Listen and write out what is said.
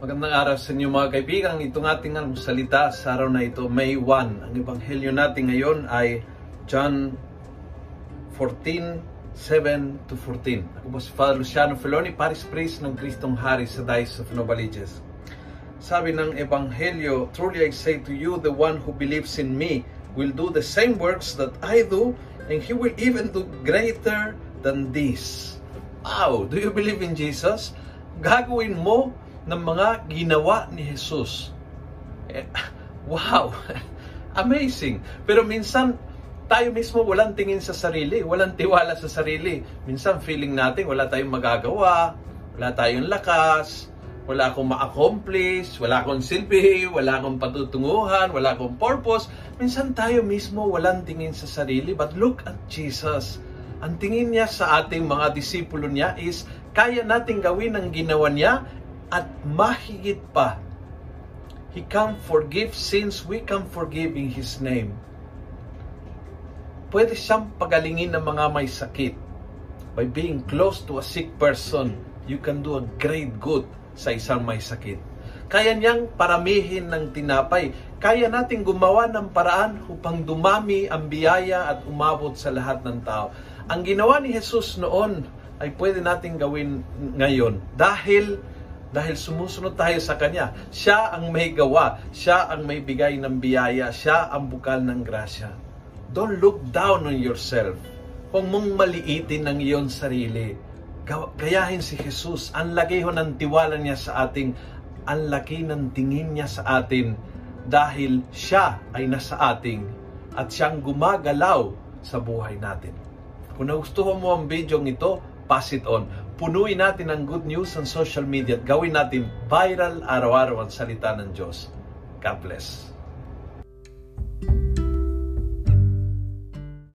Magandang araw sa inyo mga kaibigan. Itong ating ang salita sa araw na ito, May 1. Ang ebanghelyo natin ngayon ay John 14, 7 to 14. Ako po si Father Luciano Feloni, Paris Priest ng Kristong Hari sa Dice of Novaliches. Sabi ng ebanghelyo, Truly I say to you, the one who believes in me will do the same works that I do, and he will even do greater than this. Wow! Do you believe in Jesus? Gagawin mo ng mga ginawa ni Jesus. Eh, wow! Amazing! Pero minsan, tayo mismo walang tingin sa sarili, walang tiwala sa sarili. Minsan feeling natin wala tayong magagawa, wala tayong lakas, wala akong ma-accomplish, wala akong silbi, wala akong patutunguhan, wala akong purpose. Minsan tayo mismo walang tingin sa sarili. But look at Jesus. Ang tingin niya sa ating mga disipulo niya is kaya nating gawin ang ginawa niya at mahigit pa. He can forgive sins we can forgive in His name. Pwede siyang pagalingin ng mga may sakit. By being close to a sick person, you can do a great good sa isang may sakit. Kaya niyang paramihin ng tinapay. Kaya nating gumawa ng paraan upang dumami ang biyaya at umabot sa lahat ng tao. Ang ginawa ni Jesus noon ay pwede nating gawin ngayon dahil dahil sumusunod tayo sa Kanya. Siya ang may gawa, Siya ang may bigay ng biyaya, Siya ang bukal ng grasya. Don't look down on yourself. Huwag mong maliitin ang iyong sarili. Gayahin si Jesus. Ang laki ho ng tiwala niya sa ating, ang laki ng tingin niya sa atin dahil siya ay nasa ating at siyang gumagalaw sa buhay natin. Kung nagustuhan mo ang video ito, pass it on. Punuin natin ang good news sa social media at gawin natin viral araw-araw ang salita ng Diyos. God bless.